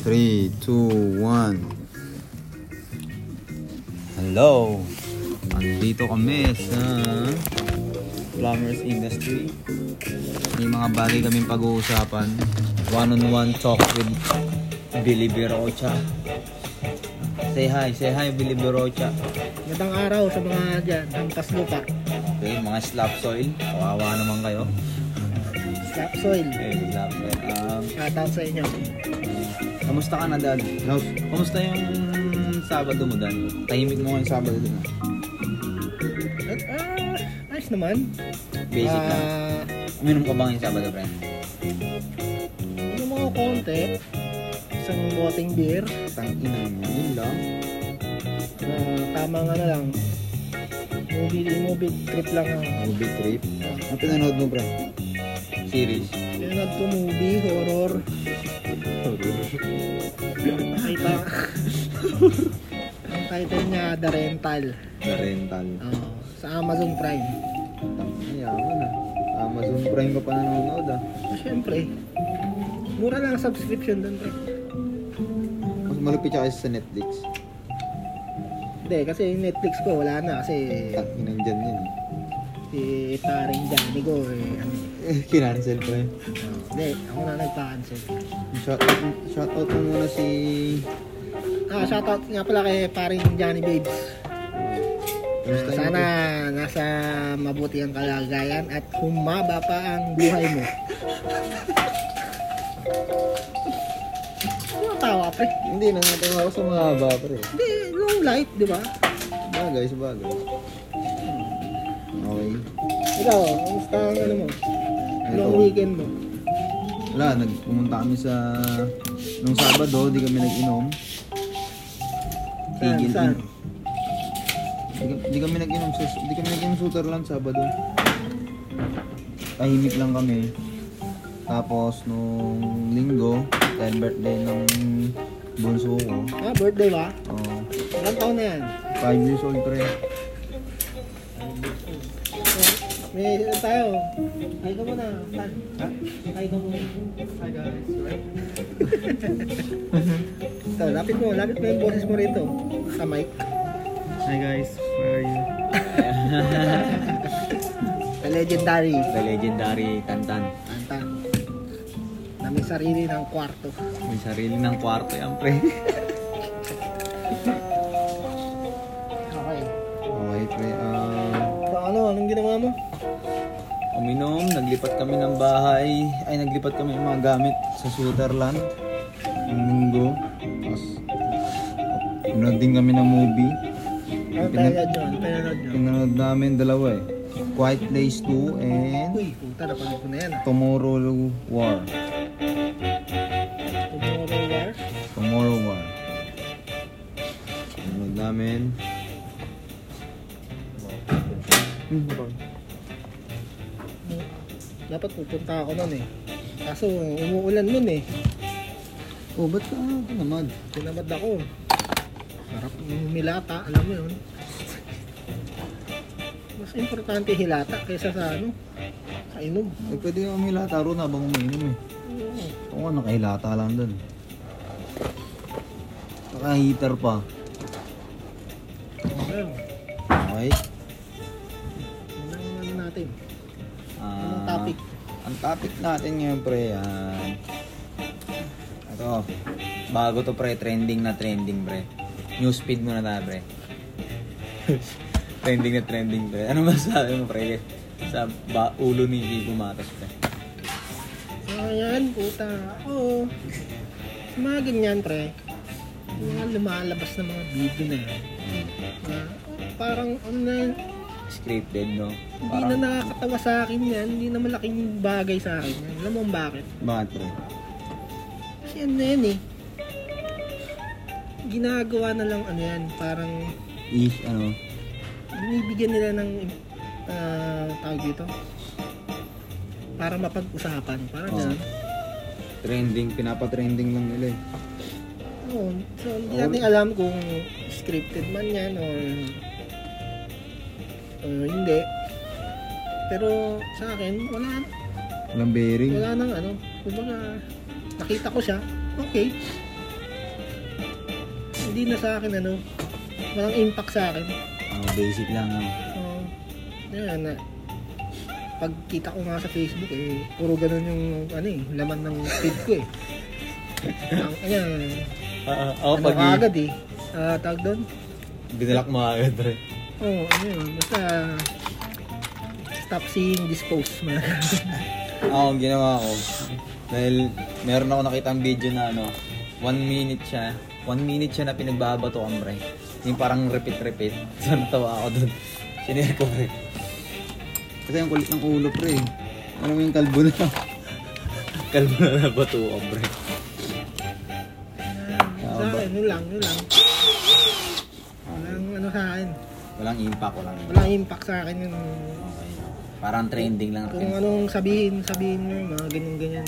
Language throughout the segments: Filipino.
3, 2, 1. Hello! Andito kami sa Plumbers Industry. May mga bagay kaming pag-uusapan. One-on-one talk with Billy Birocha. Say hi, say hi Billy Birocha. Magandang araw sa mga dyan, hampas lupa, Okay, mga slap soil. Kawawa naman kayo. slap soil. Okay, slap soil. Um, Shoutout sa inyo. Kamusta ka na, Dan? Kamusta yung Sabado mo, Dan? Tahimik mo ngayong Sabado din. ah. At, ah, nice naman. Basic lang. Ah, Uminom ka ba ngayong Sabado, friend? Ano mga konti, isang boteng beer, Tang ina mo, yun lang. na tamang ano lang, movie, movie trip lang ang Movie trip. Ano pinanood mo, pre? Series. Pinanood ko movie, horror, nakita, ang title niya, The Rental, The Rental. Oo, sa Amazon Prime. Yaman ah. Amazon Prime ka pa nanonood ah. So, syempre, mura lang ang subscription doon, pre. Mas malupit siya kasi sa Netflix. Hindi, kasi yung Netflix ko, wala na, kasi Tang ina dyan yun eh. Si paring Johnny ko, eh, Eh, Kinancel yun. oh, hindi, ako na nagpa-cancel. Shout, shout out mo muna si... Ah, shoutout nga pala kay paring Johnny Babes. Yun, Sana nasa mabuti ang kalagayan at humaba pa ang buhay mo. Tawa, pre? Hindi, nangatang ako sa mahaba pre. Hindi, long life, di ba? Bagay, sa bagay. Okay. Ikaw, kamusta ang ano mo? Long Ito. weekend mo? Wala, nagpumunta kami sa... Nung Sabado, di kami nag-inom. Saan? Tigil Saan? Di, ka- di kami nag-inom sa... Di kami nag-inom sa Sutherland Sabado. Tahimik lang kami. Tapos, nung linggo, dahil birthday ng bunso ko. Ah, birthday ba? Oh, Ilang taon na yan? 5 years old pre. May ano tayo. Hi ka muna. Tan. Hi ka muna. Hi guys. Ito, lapit mo. Lapit mo yung boses mo rito. Sa mic. Hi guys, where are you? The legendary. The legendary Tantan. Tantan. Na may sarili ng kwarto. May sarili ng kwarto yan pre. naglipat kami ng bahay, ay naglipat kami ng mga gamit sa Sutherland ng linggo. Tapos, pinanood din kami ng movie. Ano pinanood? Ano pinanood namin dalawa eh. Quiet Place 2 and Uy, puta, napanood ko na yan ah. Tomorrow War. Tomorrow War. Tomorrow War. Pinanood namin. Hmm? Dapat pupunta ako nun eh. Kaso umuulan nun eh. oh, ba't ka tinamad? Tinamad ako. Sarap yung milata, alam mo yun. Mas importante hilata kaysa sa ano, sa inom. Eh, pwede yung umilata ron habang umiinom eh. Oo. Oo nga, nakahilata lang dun. Naka-heater pa. Ayun. Okay. Ah? Ang topic natin ngayon, pre, yan. Ito. Bago to, pre. Trending na trending, pre. Newsfeed muna tayo, pre. trending na trending, pre. Ano masasabi mo, pre? Sa ba ulo ni Vigo Matos, pre. Ayan, puta. Oo. Mga ganyan, pre. Mga lumalabas na mga video na yan. Na, parang ano na, Scripted, no? hindi na nakakatawa sa akin yan. Hindi na malaking bagay sa akin yan. Alam mo bakit? Bakit, pre? Kasi ano na yan eh. Ginagawa na lang ano yan, parang Ish, ano? binibigyan nila ng ah, tawag dito para mapag-usapan. Parang Oo. ganun. Trending, pinapatrending lang nila eh. Oo. So, hindi Oo. natin alam kung scripted man yan or or hindi. Pero sa akin, wala Walang bearing. wala nang ano. Kumbaga, nakita ko siya, okay. hindi na sa akin ano, walang impact sa akin. Oh, basic lang. No? Oo. Yan na. Pag kita ko nga sa Facebook eh, puro ganun yung ano eh, laman ng feed ko eh. Ang, ayan, Uh, ako ano pag agad eh. Ah, tawag doon? binalak mo agad pre. Oo, ano yun. Basta, stop seeing this post. mga. Ako, ang ginawa ko. Dahil meron ako nakita video na ano, one minute siya. One minute siya na pinagbabato ang pre. Yung parang repeat-repeat. So natawa ako dun. Sinare ko pre. Kasi ang kulit ng ulo pre. Ano mo yung kalbo na? kalbo na nabato ang pre. sa akin, yun lang, yun lang. Walang ano sa akin. Walang impact, walang impact. Walang impact sa akin yun. Okay. Parang trending lang. Kung anong sabihin, sabihin nyo, mga ganyan-ganyan.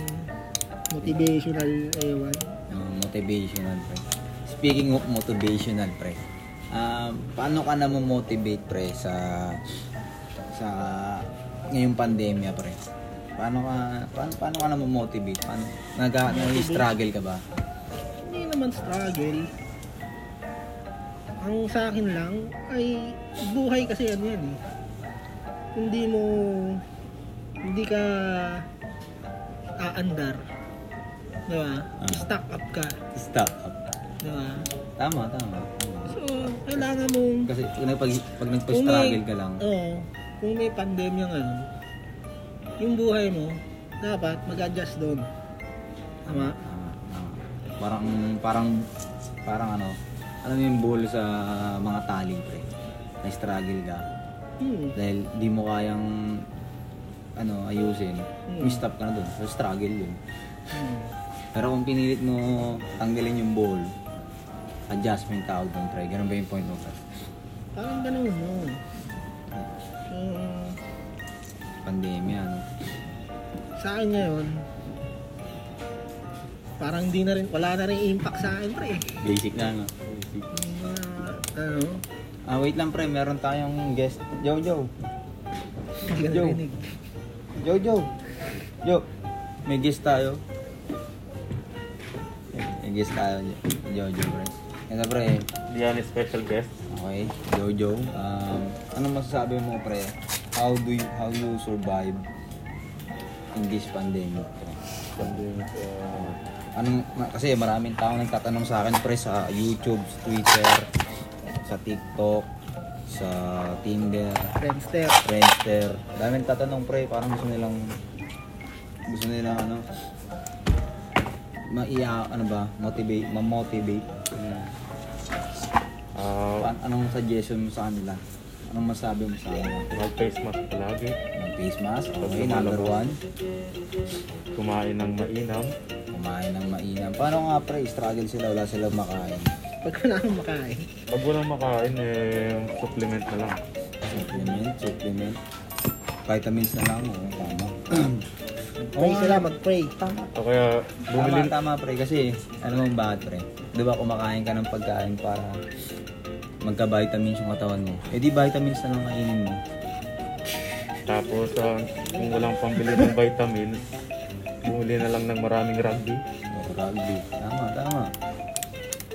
Motivational, ewan. Uh, motivational, pre. Speaking of motivational, pre. Um, paano ka na motivate pre sa sa ngayong pandemya, pre? Paano ka paano, paano ka na motivate? Paano nag struggle ka ba? Hindi naman struggle. Ang sa akin lang ay buhay kasi ano yan eh. Hindi mo hindi ka aandar. Di ba? Ah. Stuck up ka. Stop up. Di ba? Tama, tama. tama. So, kailangan mong Kasi pag, pag, pag nagpa-struggle ka lang, Oo. kung may pandemya ngayon, yung buhay mo, dapat mag-adjust doon. Tama? tama, tama. Parang parang parang ano, alam mo yung bull sa mga tali, pre. Na-struggle ka. Hmm. dahil di mo kayang ano ayusin Hmm. may stop ka na dun so struggle yun Hmm. pero kung pinilit mo tanggalin yung ball adjustment tawag doon pre ganun ba yung point mo pre Parang ganun, no? So, pandemya ano sa akin ngayon, parang di na rin, wala na rin impact sa akin, pre. basic na no ano, ah wait lang pre meron tayong guest Jojo narinig. Jojo Jo may guest tayo may guest tayo Jojo pre ito pre any special guest? Okay, Jojo. Um, ano masasabi mo pre? How do you, how you survive in this pandemic? Pandemic. Uh, Anong kasi maraming tao nagtatanong sa akin pre sa YouTube, sa Twitter, sa TikTok, sa Tinder, Friendster. Friendster. Daming tatanong pre, parang gusto nilang gusto nilang ano maiya ano ba, motivate, ma-motivate. uh, Pa- anong suggestion mo sa kanila? Anong masabi mo sa kanila? mag-face mask palagi. Yung face mask, okay, number one. Kumain ng mainam. Kumain ng mainam. Paano nga pre, struggle sila, wala silang makain. Pag wala akong makain. Pag walang makain, eh, supplement na lang. Supplement, supplement. Vitamins na lang, oo, tama. Pray sila, mag-pray. O kaya, bumili, Tama, tama pre, kasi ano mong bakit pre? Di ba kumakain ka ng pagkain para magka-vitamins yung katawan mo? Eh di vitamins na lang kainin mo. tapos ah, kung walang pambili ng vitamins, bumili na lang ng maraming rugby. O, rugby. Tama, tama.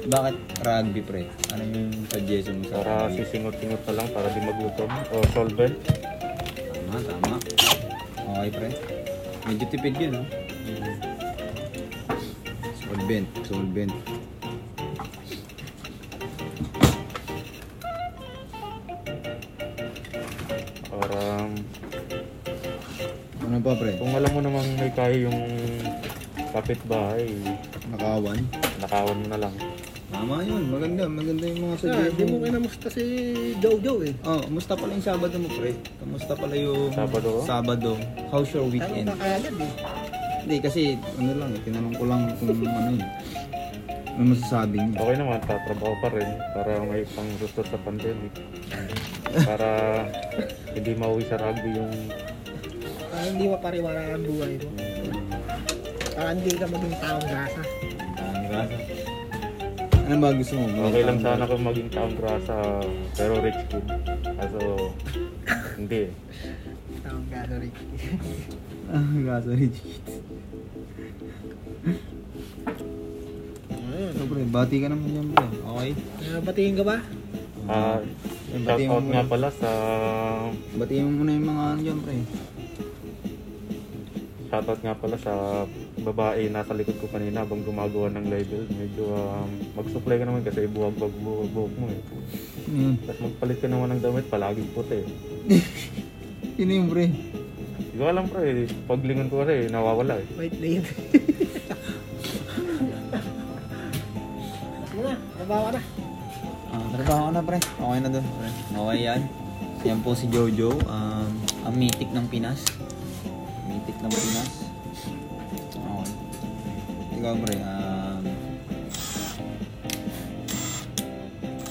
Bakit rugby pre? Ano yung suggestion mo sa Para rugby? sisingot-singot na lang para di magutom. O solvent. Tama, tama. Okay pre. Medyo tipid yun, no? Solvent, solvent. Pa pre? kung alam mo namang may kaya yung kapitbahay, Nakawan. nakawan mo na lang. Tama yun, maganda, maganda yung mga Ah, suggestion. di mo kinamusta si Jojo eh. Oh, kumusta pala yung Sabado mo, pre? Kumusta pala yung Sabado? Sabado. How's your Tanong weekend? ka kaagad eh. Hindi, kasi ano lang eh, tinanong ko lang kung ano yun. Ano masasabi niyo? Okay naman, tatrabaho pa rin para may pang sa pandemic. Para hindi mauwi sa rugby yung Parang hindi mapariwara ang buhay mo. Parang hindi ka maging taong gasa. Dami rasa. Ano ba gusto mo? Okay lang sana kung maging taong grasa pero rich kid. Kaso hindi. Taong gasa rin. Ah, gaso rich kid. So, pre, bati ka naman dyan, pre. Okay? Uh, batiin ka ba? Ah, Yung shout out muna. nga pala sa Batiin mo muna yung mga ano dyan, pre. Shoutout nga pala sa babae nasa likod ko kanina habang gumagawa ng label. Medyo um, mag-supply ka naman kasi buwag-buwag buhok mo eh. Yun. Tapos magpalit ka naman ng damit, palaging puti. Sino yung pre? Hindi ko alam pre, paglingon ko kasi nawawala eh. White lane. Sige na, nabawa na. Ah, trabaho na, pre. Okay na dun, pre. Okay yan. Yan po si Jojo, um, ang mitik ng Pinas. Mitik ng Pinas. Okay. Ikaw, pre, um,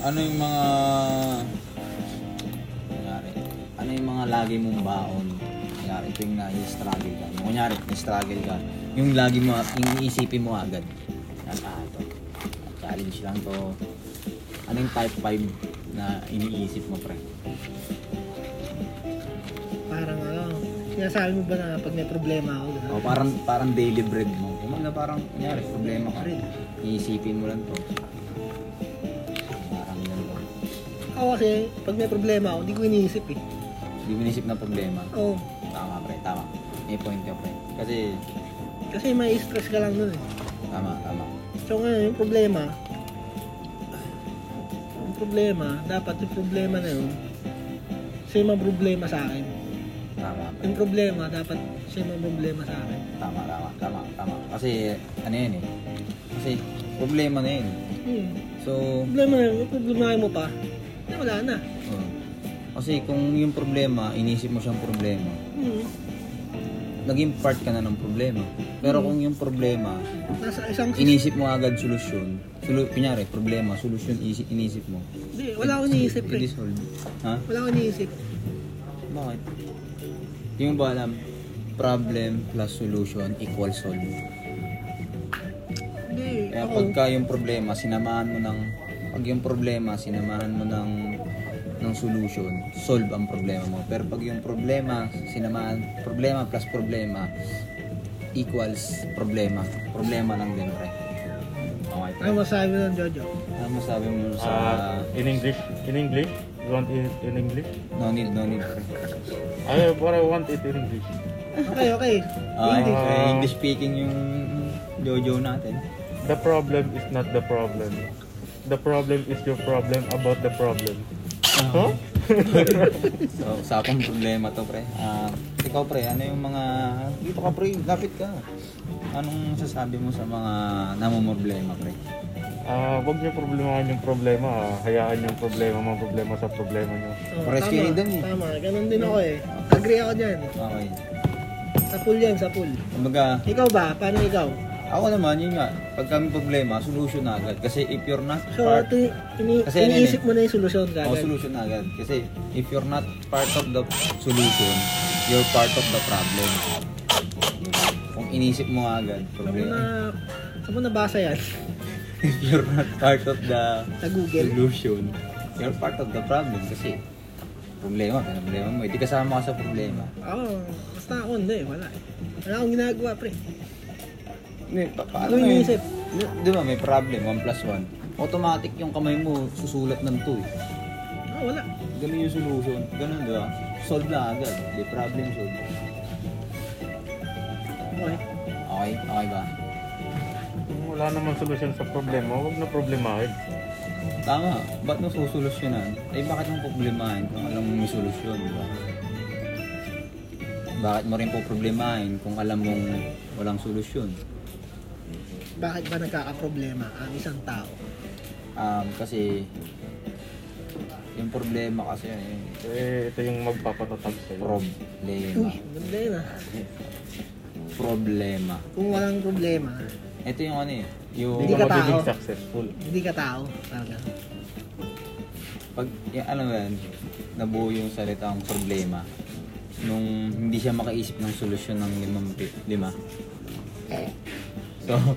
ano yung mga kunyari, ano yung mga lagi mong baon? Kunyari tuwing na-struggle ka. Kunyari na-struggle ka. Yung lagi mo yung iisipin mo agad. Yan ah ito. Challenge lang to. Ano yung type 5 na iniisip mo pre? Parang ano, sinasabi mo ba na pag may problema ako, gano'n? o parang parang daily bread mo kung na parang kunyari problema ka iisipin mo lang to parang yan lang Ako kasi, pag may problema ako, hindi ko iniisip eh. hindi mo inisip na problema Oo. tama pre tama may point ka pre kasi Kasi may stress ka lang nun eh. tama tama So ngayon, yung problema, yung problema, dapat yung problema na yun, siya yung problema sa akin. Tama Yung problema, dapat siya yung problema sa akin. Tama, tama, tama, tama. Kasi, ano yan eh. Kasi, problema na yun. Hmm. So, Problema na yun, problema mo pa, eh, wala na. uh, kasi kung yung problema, inisip mo siyang problema, Hmm. naging part ka na ng problema. Pero kung yung problema, Nasa isang inisip mo agad solusyon, sulu kunyari, problema, solusyon isip, inisip mo. Hindi, wala akong iniisip eh. Ha? Wala akong iniisip. Bakit? Yung ba alam, problem plus solution equals solve. Hindi, Kaya pagka yung problema, sinamahan mo ng pag yung problema, sinamahan mo ng ng solution, solve ang problema mo. Pero pag yung problema, sinamahan, problema plus problema equals problema. Problema lang din, pre. Okay, pre. ano masabi mo nun, Jojo? Ano masabi mo sa... Ah, in English, in English, you want it in English? no need, no need, pre. Ay, but I want it in English. Okay, okay. Okay, Hindi. okay, English speaking yung Jojo natin. The problem is not the problem. The problem is your problem about the problem. Huh? So, usapang problema to, pre. Ah, ikaw, pre, ano yung mga... Dito ka, pre, lapit ka. Anong sasabi mo sa mga namumroblema, pre? Ah, wag niyo problemahan yung problema. ah. Hayaan yung problema, mga problema sa problema niyo. Oh, Pares tama, kayo din eh. Tama, ganun din ako eh. Agree ako dyan. Okay. Sa pool yan, sa pool. Kumbaga, Ikaw ba? Paano ikaw? Ako naman, yun nga, pag kami problema, solution na agad. Kasi if you're not So, part... ito, ini, Kasi ano iniisip eh. mo na yung solusyon O, kagad. solution na agad. Kasi if you're not part of the solution, you're part of the problem. Kung inisip mo agad, Saan mo problema. na, saan mo nabasa yan? if you're not part of the solution, you're part of the problem kasi problema, problema mo. Hindi kasama ka sa problema. Oo, basta ako hindi, wala eh. Wala akong ginagawa, pre. Hindi, pa- paano Ano yun? iniisip? Di- Di ba, may problem, 1 plus 1. Automatic yung kamay mo susulat ng 2 eh. Ah, wala. Ganun yung solution. Ganun, di ba? Solve na agad. Di problem solve. Okay. Okay? Okay ba? Kung wala naman solusyon sa problema, wag na problemahin. Tama. Ba't mo susolusyonan? Eh, bakit mo problemahin kung alam mo may solusyon, di ba? Bakit mo rin po problemahin kung alam mong walang solusyon? Bakit ba nagkakaproblema ang isang tao? Um, kasi yung problema kasi eh, Eh, ito yung magpapatatag sa'yo. problema. Uy, yun ah. Problema. Kung walang problema, Ito yung ano eh, yung Hindi ka tao. successful. hindi ka tao. Ganun. pag yung, ano yan, nabuo yung salitang problema nung hindi siya makaisip ng solusyon ng limang pi- lima. So, Hmm.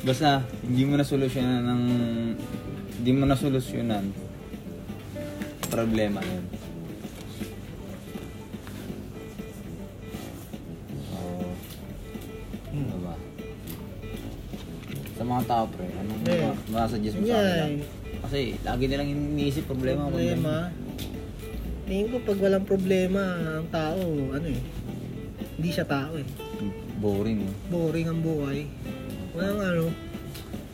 Basta hindi mo na solusyonan ng hindi mo na solusyonan problema yun. So, ano ba? Sa mga tao, pre, anong yeah. masasuggest mo sa Yeah. kanila? Kasi lagi nilang iniisip problema. Problema. Tingin ko pag walang problema, ang tao, ano eh, hindi siya tao eh. Boring. eh. Boring ang buhay. Walang ano,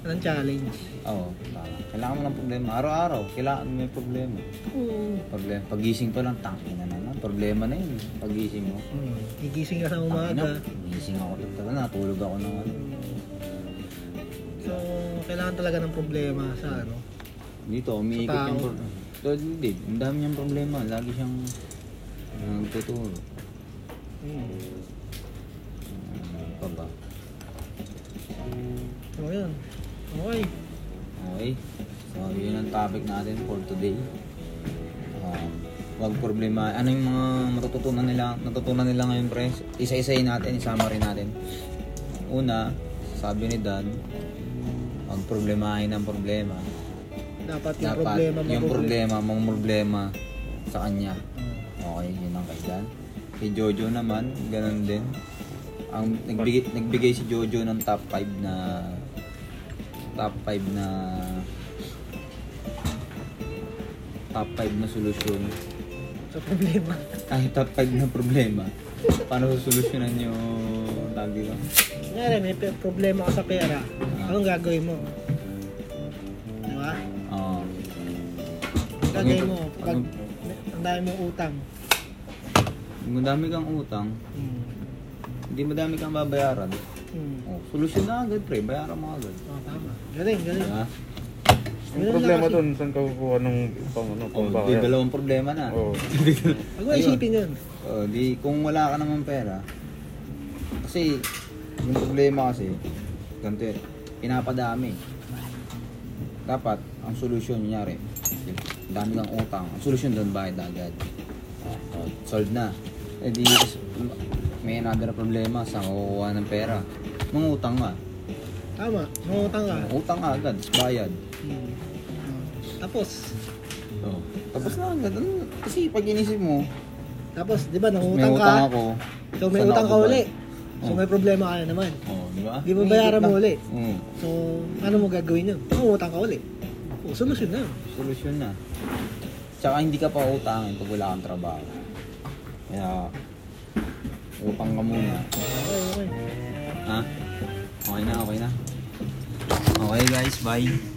walang challenge. Oo, tama. Kailangan mo ng problema. Araw-araw, kailangan mo may problema. Oo. Problema. Pagising pa lang, tangin na naman. Problema na yun. Pagising mo. Hmm. Gigising ka sa umaga. Gising ako talaga, natulog ako ng ano. So, kailangan talaga ng problema sa ano. Dito, umiikot tao. yung problema. So, hindi, ang dami niyang problema. Lagi siyang nagtuturo. Hmm. Pa ba? So, yun. Okay. Okay. So, yun ang topic natin for today. Um, wag problema. Ano yung mga matututunan nila, natutunan nila ngayon, pre? Isa-isayin natin, isama rin natin. Una, sabi ni Dan, wag problemahin ang problema. Dapat yung Dapat problema yung problema, mong problema sa kanya. Hmm. Okay, yun ang kay Dan. Kay Jojo naman, ganun din. Ang nagbigay, nagbigay si Jojo ng top 5 na top 5 na top 5 na solusyon. Sa problema. Ay, top 5 na problema. Paano solusyonan yung lagi ko? Ngayon, may problema ka sa pera. Anong gagawin mo? Di ba? Oo. Ang gagawin mo, pag ang dami mong utang. Kung madami kang utang, Hmm. Hindi madami kang babayaran. Hmm. Oh, solusyon na agad, pre. Bayaran mo agad. Oh, tama. Galing, galing. Diba? Yung problema doon, saan ka kukuha ng pang ano, pang Oh, di dalawang problema na. Oo. Huwag mo isipin yun. Oh, di kung wala ka naman pera. Kasi yung problema kasi ganito eh, pinapadami. Dapat ang solusyon niya dami kang utang. Ang solusyon doon bayad agad. Oh, solved na. Eh di may another problema sa kukuha ng pera. Mangutang ka. Tama. Mangutang ka. Utang ka agad, bayad. Hmm. Tapos, Oh. Tapos na agad. Ano? Kasi pag inisip mo, tapos, di ba, may nangutang ka. utang ako. So, may saan utang ka uli. So, Oh. may problema ka na naman. Oh, di ba? Di mo bayaran mo uli. Mm. So, ano mo gagawin yun? Mangutang ka uli. Oh, solusyon na. Solusyon na. Tsaka hindi ka pa utangin pag wala kang trabaho. Kaya, utang ka muna. Okay, okay. Ha? Okay na, okay na. Okay guys, bye.